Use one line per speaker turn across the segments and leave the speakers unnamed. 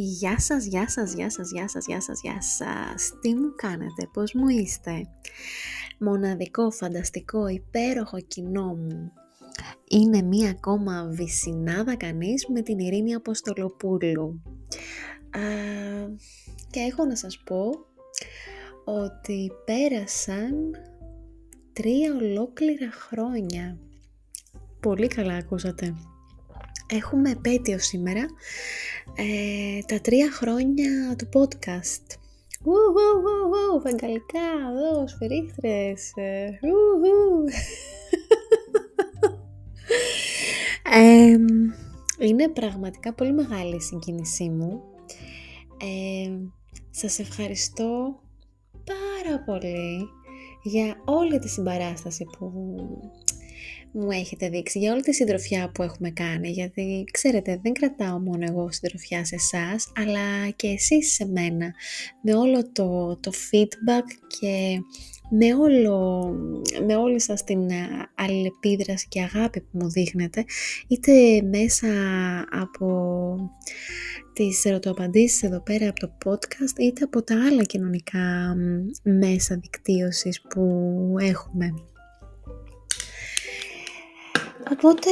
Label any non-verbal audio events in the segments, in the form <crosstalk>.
Γεια σας, γεια σας, γεια σας, γεια σας, γεια σας, γεια σας. Τι μου κάνετε, πώς μου είστε; Μοναδικό, φανταστικό, υπέροχο κοινό μου. Είναι μία ακόμα βυσινάδα κανείς με την Ειρήνη Αποστολοπούλου. Α, και έχω να σας πω ότι πέρασαν τρία ολόκληρα χρόνια. Πολύ καλά ακούσατε. Έχουμε επέτειο σήμερα ε, τα τρία χρόνια του podcast. Ου, ου, ου, ου, βαγγαλικά, εδώ, σφυρίχτρες. ε, <laughs> είναι πραγματικά πολύ μεγάλη η συγκίνησή μου. Ε, σας ευχαριστώ πάρα πολύ για όλη τη συμπαράσταση που μου έχετε δείξει, για όλη τη συντροφιά που έχουμε κάνει, γιατί ξέρετε δεν κρατάω μόνο εγώ συντροφιά σε εσάς, αλλά και εσείς σε μένα, με όλο το, το feedback και με, όλο, με όλη σας την αλληλεπίδραση και αγάπη που μου δείχνετε, είτε μέσα από τις ερωτοαπαντήσεις εδώ πέρα από το podcast, είτε από τα άλλα κοινωνικά μέσα δικτύωσης που έχουμε. Οπότε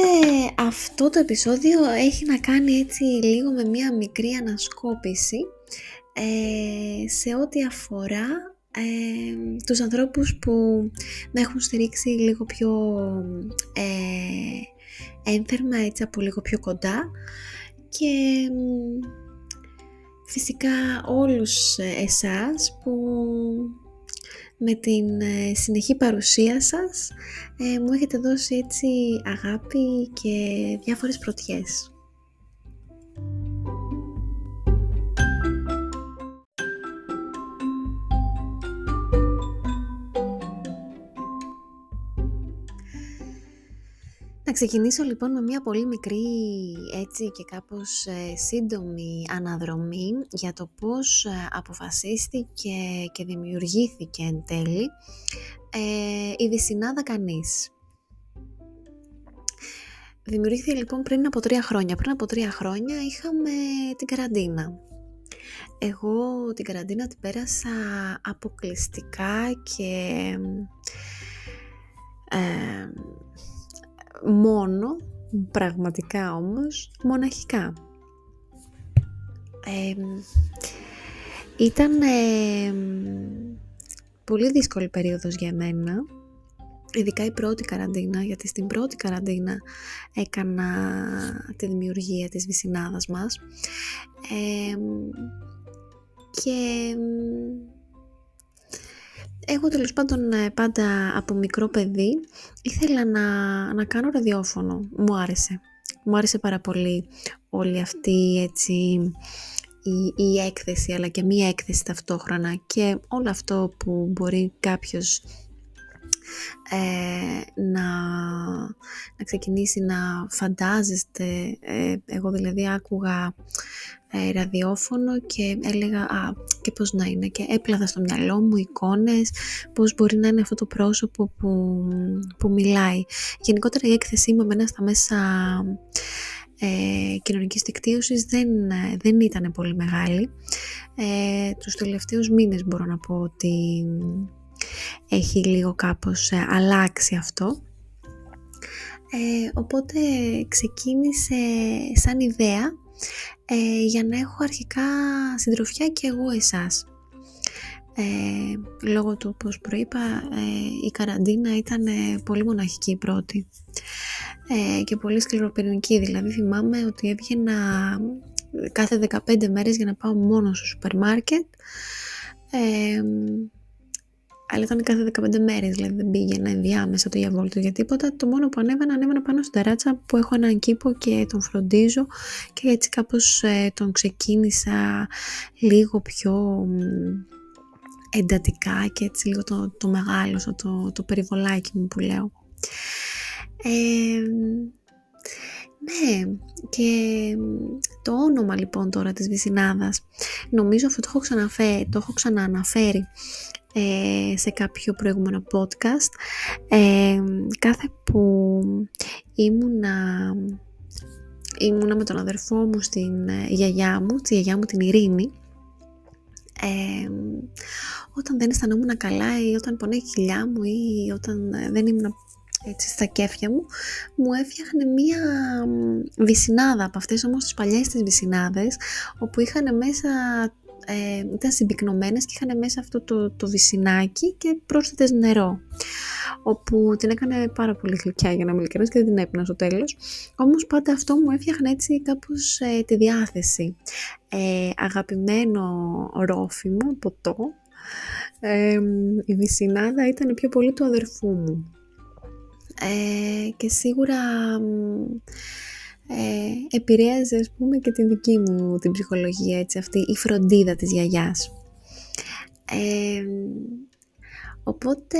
αυτό το επεισόδιο έχει να κάνει έτσι λίγο με μία μικρή ανασκόπηση ε, σε ό,τι αφορά ε, τους ανθρώπους που με έχουν στηρίξει λίγο πιο ε, ένθερμα, έτσι από λίγο πιο κοντά και φυσικά όλους εσάς που με την ε, συνεχή παρουσία σας ε, μου έχετε δώσει έτσι αγάπη και διάφορες πρωτιές. Να ξεκινήσω λοιπόν με μια πολύ μικρή έτσι και κάπως ε, σύντομη αναδρομή για το πώς ε, αποφασίστηκε και δημιουργήθηκε εν τέλει ε, η Δυσυνάδα Κανείς. Δημιουργήθηκε λοιπόν πριν από τρία χρόνια. Πριν από τρία χρόνια είχαμε την καραντίνα. Εγώ την καραντίνα την πέρασα αποκλειστικά και ε, μόνο, πραγματικά όμως, μοναχικά. ήταν πολύ δύσκολη περίοδος για μένα, ειδικά η πρώτη καραντίνα, γιατί στην πρώτη καραντίνα έκανα τη δημιουργία της βυσινάδας μας. και εγώ τέλος πάντων ε, πάντα από μικρό παιδί ήθελα να, να κάνω ραδιόφωνο. Μου άρεσε. Μου άρεσε πάρα πολύ όλη αυτή έτσι η, η έκθεση αλλά και μία έκθεση ταυτόχρονα και όλο αυτό που μπορεί κάποιος ε, να, να ξεκινήσει να φαντάζεστε. Ε, εγώ δηλαδή άκουγα ε, ραδιόφωνο και έλεγα α, και πώς να είναι και έπλαθα στο μυαλό μου εικόνες, πώς μπορεί να είναι αυτό το πρόσωπο που, που μιλάει. Γενικότερα η έκθεσή μου εμένα στα μέσα ε, κοινωνικής δικτύωσης δεν, δεν ήταν πολύ μεγάλη. Ε, τους τελευταίους μήνες μπορώ να πω ότι έχει λίγο κάπως ε, αλλάξει αυτό. Ε, οπότε ξεκίνησε σαν ιδέα ε, για να έχω αρχικά συντροφιά και εγώ εσάς. Ε, λόγω του όπως προείπα ε, η καραντίνα ήταν πολύ μοναχική η πρώτη. Ε, και πολύ σκληροπυρηνική. Δηλαδή θυμάμαι ότι έβγαινα κάθε 15 μέρες για να πάω μόνος στο σούπερ μάρκετ αλλά ήταν κάθε 15 μέρες, δηλαδή δεν πήγαινα ενδιάμεσα το διαβόλτο για τίποτα. Το μόνο που ανέβαινα, ανέβαινα πάνω στην ταράτσα που έχω έναν κήπο και τον φροντίζω και έτσι κάπως ε, τον ξεκίνησα λίγο πιο εντατικά και έτσι λίγο το, το μεγάλο, το, το περιβολάκι μου που λέω. Ε, ναι, και το όνομα λοιπόν τώρα της Βυσινάδας, νομίζω αυτό το έχω, ξαναφέρει, το έχω ξανααναφέρει ε, σε κάποιο προηγούμενο podcast. Ε, κάθε που ήμουνα ήμουνα με τον αδερφό μου στην ε, γιαγιά μου, τη γιαγιά μου την Ειρήνη, ε, όταν δεν αισθανόμουν καλά ή όταν πονάει η κοιλιά μου ή όταν ε, δεν ήμουν έτσι στα κέφια μου, μου έφτιαχνε μία βυσινάδα από αυτές όμως τις παλιές τις βυσινάδες, όπου είχαν μέσα ε, ήταν συμπυκνωμένες και είχαν μέσα αυτό το, το βυσινάκι και πρόσθετες νερό. Όπου την έκανε πάρα πολύ γλυκιά για να είμαι ειλικρινής και δεν την έπινα στο τέλος. Όμως πάντα αυτό μου έφτιαχνε έτσι κάπως ε, τη διάθεση. Ε, αγαπημένο ρόφιμο, ποτό ε, η βυσινάδα ήταν πιο πολύ του αδερφού μου. Ε, και σίγουρα ε, επηρέαζε ας πούμε και την δική μου την ψυχολογία έτσι αυτή η φροντίδα της γιαγιάς. Ε, οπότε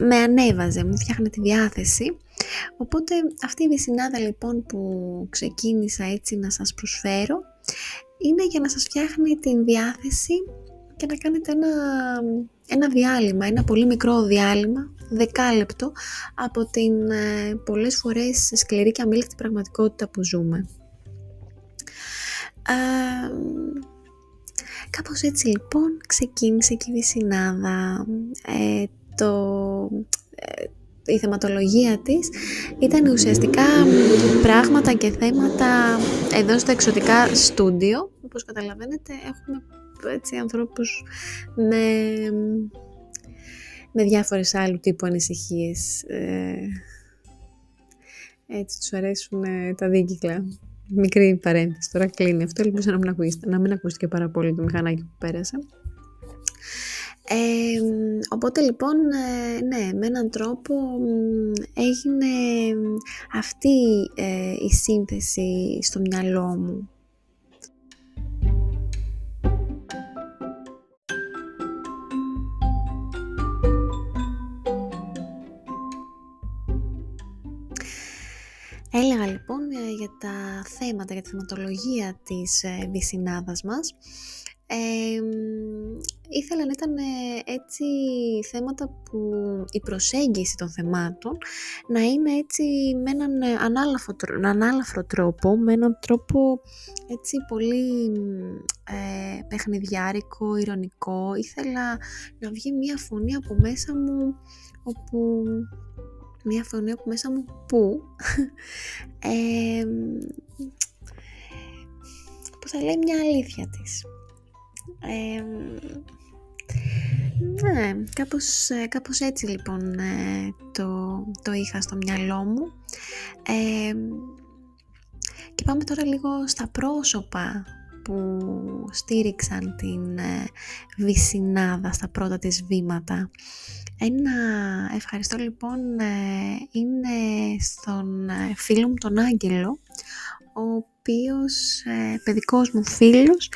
με ανέβαζε, μου φτιάχνε τη διάθεση. Οπότε αυτή η βυσινάδα λοιπόν που ξεκίνησα έτσι να σας προσφέρω. Είναι για να σας φτιάχνει την διάθεση και να κάνετε ένα, ένα διάλειμμα, ένα πολύ μικρό διάλειμμα δεκάλεπτο από την ε, πολλές φορές σκληρή και αμήλικτη πραγματικότητα που ζούμε. Ε, κάπως έτσι λοιπόν ξεκίνησε και η Βυσσινάδα. Ε, το, ε, η θεματολογία της ήταν ουσιαστικά πράγματα και θέματα εδώ στο εξωτικά στούντιο. Όπως καταλαβαίνετε έχουμε έτσι ανθρώπους με με διάφορες άλλου τύπου ανησυχίες. Ε, έτσι τους αρέσουν ε, τα δίκυκλα. Μικρή παρένθεση, τώρα κλείνει αυτό, ελπίζω να μην, ακούγεστε, να μην ακούστηκε πάρα πολύ το μηχανάκι που πέρασα. Ε, οπότε λοιπόν, ε, ναι, με έναν τρόπο έγινε αυτή η σύνθεση στο μυαλό μου Έλεγα λοιπόν ε, για τα θέματα, για τη θεματολογία της ε, βυσινάδας μας. Ε, ήθελα να ήταν ε, έτσι θέματα που η προσέγγιση των θεμάτων να είναι έτσι με έναν ανάλαφρο, τρόπο, με έναν τρόπο έτσι πολύ ε, παιχνιδιάρικο, ηρωνικό. Ήθελα να βγει μια φωνή από μέσα μου όπου μία φωνή από μέσα μου που <laughs> ε, που θα λέει μια αλήθεια της. Ε, ναι, κάπως, ε, κάπως έτσι λοιπόν ε, το, το είχα στο μυαλό μου. Ε, και πάμε τώρα λίγο στα πρόσωπα που στήριξαν την βυσινάδα στα πρώτα της βήματα. Ένα ευχαριστώ λοιπόν ε, είναι στον ε, φίλο μου τον Άγγελο ο οποίος ε, παιδικός μου φίλος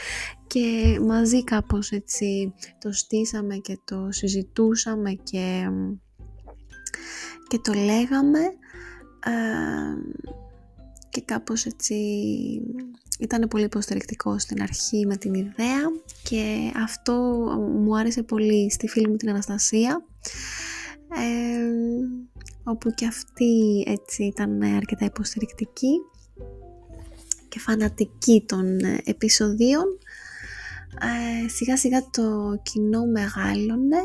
και μαζί κάπως έτσι το στήσαμε και το συζητούσαμε και, και το λέγαμε και κάπως έτσι ήταν πολύ υποστηρικτικό στην αρχή με την ιδέα και αυτό μου άρεσε πολύ στη φίλη μου την Αναστασία. Ε, όπου και αυτή έτσι ήταν αρκετά υποστηρικτική και φανατική των επεισοδίων. Ε, σιγά σιγά το κοινό μεγάλωνε.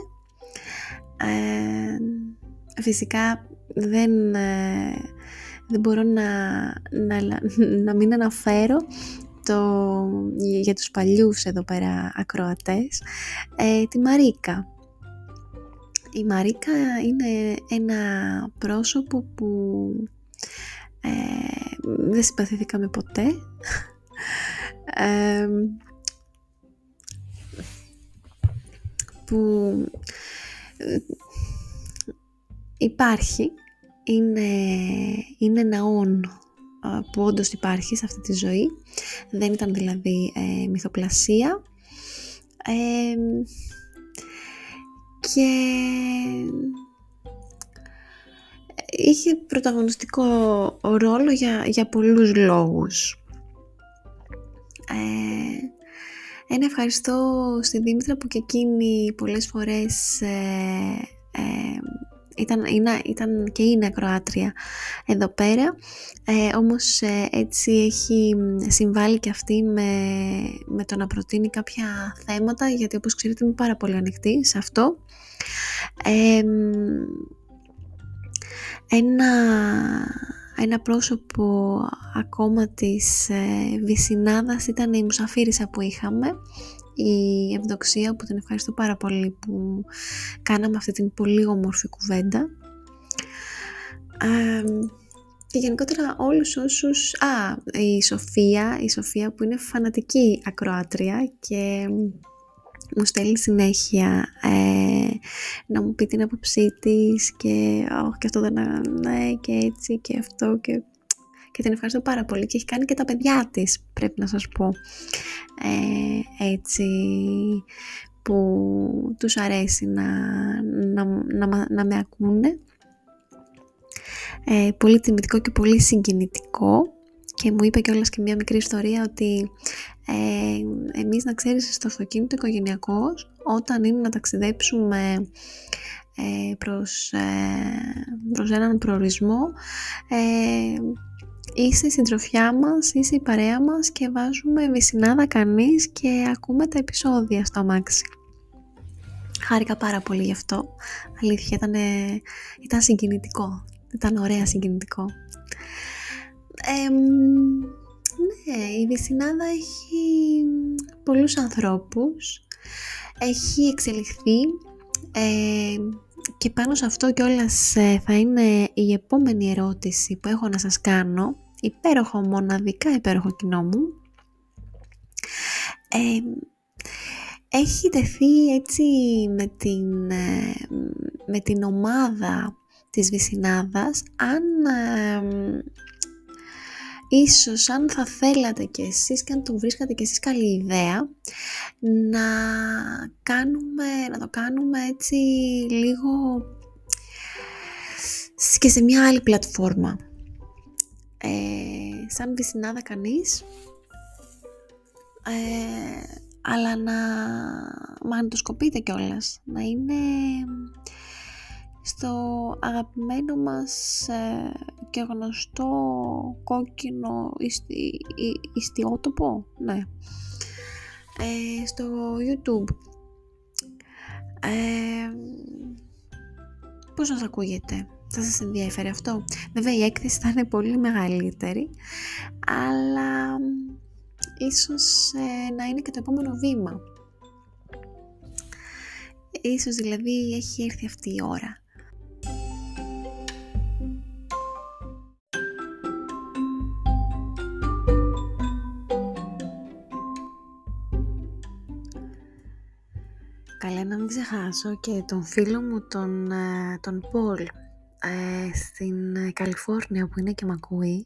Ε, φυσικά δεν ε, δεν μπορώ να, να, να μην αναφέρω το, για τους παλιούς εδώ πέρα ακροατές ε, τη Μαρίκα. Η Μαρίκα είναι ένα πρόσωπο που ε, δεν συμπαθηθήκαμε ποτέ. Ε, που υπάρχει είναι, είναι ένα όν που όντως υπάρχει σε αυτή τη ζωή. Δεν ήταν δηλαδή ε, μυθοπλασία. και είχε πρωταγωνιστικό ρόλο για, για πολλούς λόγους. Ε, ένα ευχαριστώ στη Δήμητρα που και εκείνη πολλές φορές ε, ήταν, ήταν και είναι ακροάτρια εδώ πέρα, ε, όμως ε, έτσι έχει συμβάλει και αυτή με, με το να προτείνει κάποια θέματα, γιατί όπως ξέρετε είμαι πάρα πολύ ανοιχτή σε αυτό. ένα, ένα πρόσωπο ακόμα της ε, Βυσινάδας ήταν η μουσαφίρισα που είχαμε η Ευδοξία που την ευχαριστώ πάρα πολύ που κάναμε αυτή την πολύ όμορφη κουβέντα. Και γενικότερα όλους όσους... Α, η Σοφία, η Σοφία που είναι φανατική ακροάτρια και μου στέλνει συνέχεια ε, να μου πει την άποψή της και, oh, και αυτό δεν ναι και έτσι και αυτό και, και την ευχαριστώ πάρα πολύ. Και έχει κάνει και τα παιδιά της πρέπει να σας πω. Ε, έτσι που τους αρέσει να, να, να, να με ακούνε. Ε, πολύ τιμητικό και πολύ συγκινητικό. Και μου είπε κιόλας και μια μικρή ιστορία ότι ε, εμείς να ξέρεις στο αυτοκίνητο οικογενειακός όταν είναι να ταξιδέψουμε ε, προς, ε, προς έναν προορισμό ε, είσαι η συντροφιά μας, είσαι η παρέα μας και βάζουμε βυσινάδα κανείς και ακούμε τα επεισόδια στο αμάξι. Χάρηκα πάρα πολύ γι' αυτό. Αλήθεια, ήταν, ήταν συγκινητικό. Ήταν ωραία συγκινητικό. ναι, η Βυσινάδα έχει πολλούς ανθρώπους. Έχει εξελιχθεί ε, και πάνω σε αυτό κιόλας ε, θα είναι η επόμενη ερώτηση που έχω να σας κάνω. Υπέροχο, μοναδικά υπέροχο κοινό μου. Ε, έχει τεθεί έτσι με την, ε, με την ομάδα της Βυσινάδας αν ίσως αν θα θέλατε και εσείς και αν το βρίσκατε και εσείς καλή ιδέα να κάνουμε, να το κάνουμε έτσι λίγο και σε μια άλλη πλατφόρμα. Ε, σαν βυσινάδα κανείς. Ε, αλλά να μαγνητοσκοπείτε κιόλας να είναι στο αγαπημένο μας ε, και γνωστό κόκκινο ιστι, ιστιότοπο, ναι, ε, στο YouTube. Ε, πώς σας ακούγεται, θα σας ενδιαφέρει αυτό; Βέβαια η έκθεση θα είναι πολύ μεγαλύτερη, αλλά ίσως ε, να είναι και το επόμενο βήμα. Ίσως δηλαδή έχει έρθει αυτή η ώρα. Ξεχάσω και τον φίλο μου τον, ε, τον Πολ ε, στην Καλιφόρνια που είναι και μ' ακούει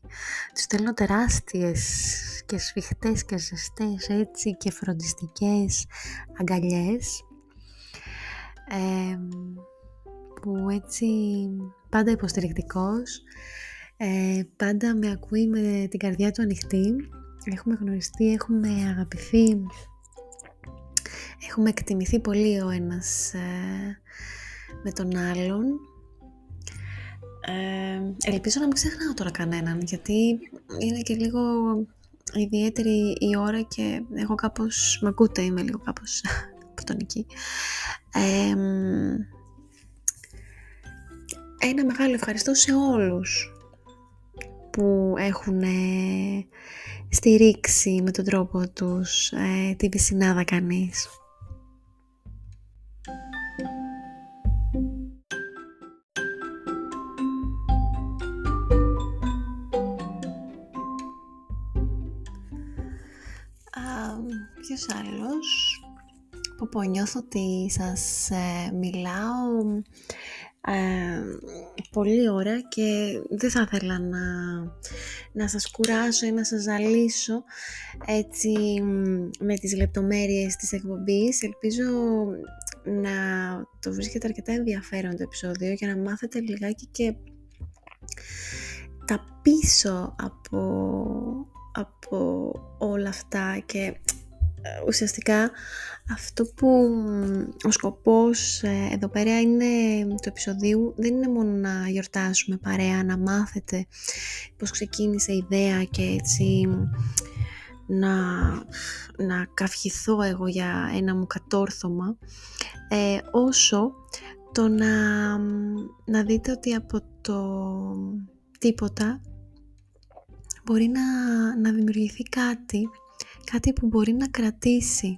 τους στέλνω τεράστιες και σφιχτές και ζεστές έτσι και φροντιστικές αγκαλιές ε, που έτσι πάντα υποστηρικτικός ε, πάντα με ακούει με την καρδιά του ανοιχτή. Έχουμε γνωριστεί, έχουμε αγαπηθεί έχουμε εκτιμηθεί πολύ ο ένας ε, με τον άλλον. Ε, ελπίζω να μην ξεχνάω τώρα κανέναν, γιατί είναι και λίγο ιδιαίτερη η ώρα και έχω κάπως, με ακούτε, είμαι λίγο κάπως <laughs> πρωτονική. Ε, ένα μεγάλο ευχαριστώ σε όλους που έχουν στηρίξει με τον τρόπο τους ε, τη βυσινάδα κανείς. Ποιος άλλος που πω νιώθω ότι σας ε, μιλάω ε, πολύ ωραία και δεν θα ήθελα να, να σας κουράσω ή να σας ζαλίσω έτσι με τις λεπτομέρειες της εκπομπής. Ελπίζω να το βρίσκετε αρκετά ενδιαφέρον το επεισόδιο για να μάθετε λιγάκι και τα πίσω από, από όλα αυτά και ουσιαστικά αυτό που ο σκοπός ε, εδώ πέρα είναι το επεισοδίου δεν είναι μόνο να γιορτάσουμε παρέα, να μάθετε πώς ξεκίνησε η ιδέα και έτσι να, να καυχηθώ εγώ για ένα μου κατόρθωμα ε, όσο το να, να δείτε ότι από το τίποτα μπορεί να, να δημιουργηθεί κάτι κάτι που μπορεί να κρατήσει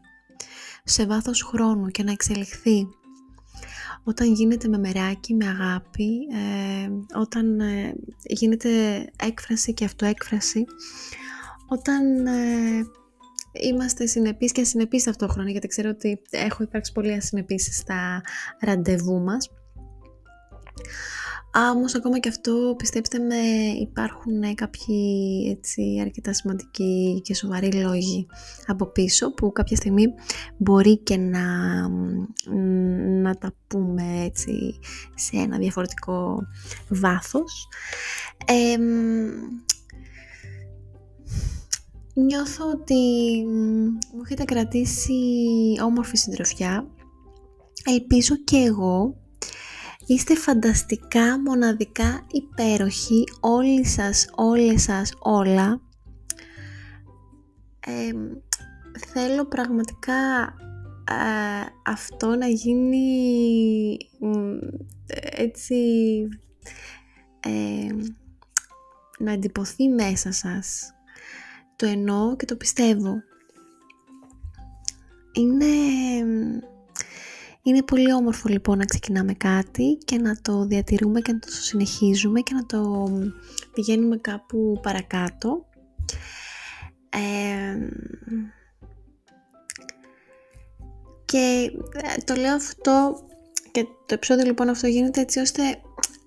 σε βάθος χρόνου και να εξελιχθεί όταν γίνεται με μεράκι, με αγάπη, ε, όταν ε, γίνεται έκφραση και αυτοέκφραση, όταν ε, είμαστε συνεπείς και ασυνεπείς ταυτόχρονα, γιατί ξέρω ότι έχω υπάρξει πολύ ασυνεπείς στα ραντεβού μας. Όμως ακόμα και αυτό πιστέψτε με υπάρχουν κάποιοι έτσι αρκετά σημαντικοί και σοβαροί λόγοι από πίσω που κάποια στιγμή μπορεί και να, να τα πούμε έτσι σε ένα διαφορετικό βάθος. νιώθω ότι μου έχετε κρατήσει όμορφη συντροφιά. Ελπίζω και εγώ Είστε φανταστικά, μοναδικά, υπέροχοι, όλοι σας, όλες σας, όλα. θέλω πραγματικά ε, αυτό να γίνει έτσι να εντυπωθεί μέσα σας. Το εννοώ και το πιστεύω. Είναι είναι πολύ όμορφο λοιπόν να ξεκινάμε κάτι και να το διατηρούμε και να το συνεχίζουμε και να το πηγαίνουμε κάπου παρακάτω. και ε, το λέω αυτό και το επεισόδιο λοιπόν αυτό γίνεται έτσι ώστε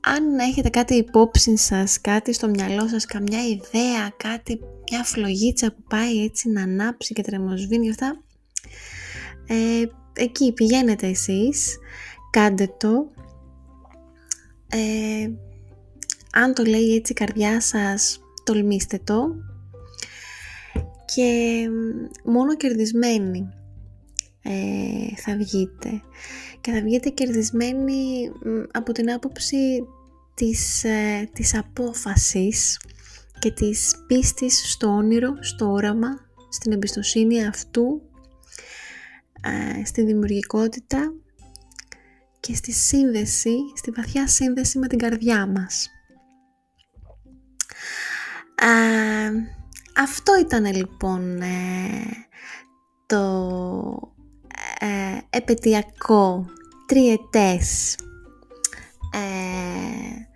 αν έχετε κάτι υπόψη σας, κάτι στο μυαλό σας, καμιά ιδέα, κάτι, μια φλογίτσα που πάει έτσι να ανάψει και τρεμοσβήνει αυτά, ε, εκεί πηγαίνετε εσείς, κάντε το. Ε, αν το λέει έτσι η καρδιά σας, τολμήστε το. Και μόνο κερδισμένοι ε, θα βγείτε. Και θα βγείτε κερδισμένοι από την άποψη της, ε, της απόφασης και της πίστης στο όνειρο, στο όραμα, στην εμπιστοσύνη αυτού ε, στη δημιουργικότητα και στη σύνδεση, στη βαθιά σύνδεση με την καρδιά μας. Ε, αυτό ήταν λοιπόν ε, το ε, επαιτειακό τριετές ε,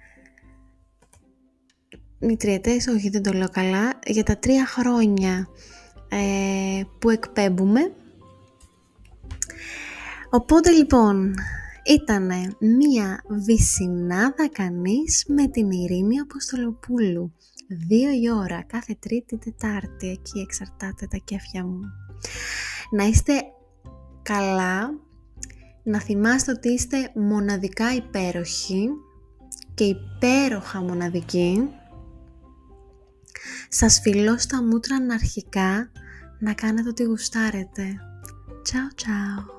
μη τριετές, όχι δεν το λέω καλά, για τα τρία χρόνια που εκπέμπουμε Οπότε λοιπόν ήταν μία βυσινάδα κανείς με την Ειρήνη Αποστολοπούλου. Δύο η ώρα κάθε τρίτη τετάρτη εκεί εξαρτάται τα κέφια μου. Να είστε καλά, να θυμάστε ότι είστε μοναδικά υπέροχοι και υπέροχα μοναδικοί. Σας φιλώ στα μούτρα αρχικά να κάνετε ό,τι γουστάρετε. Ciao ciao!